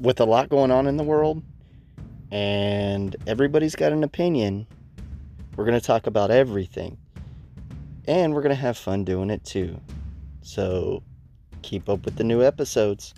with a lot going on in the world and everybody's got an opinion, we're going to talk about everything. And we're going to have fun doing it too. So keep up with the new episodes.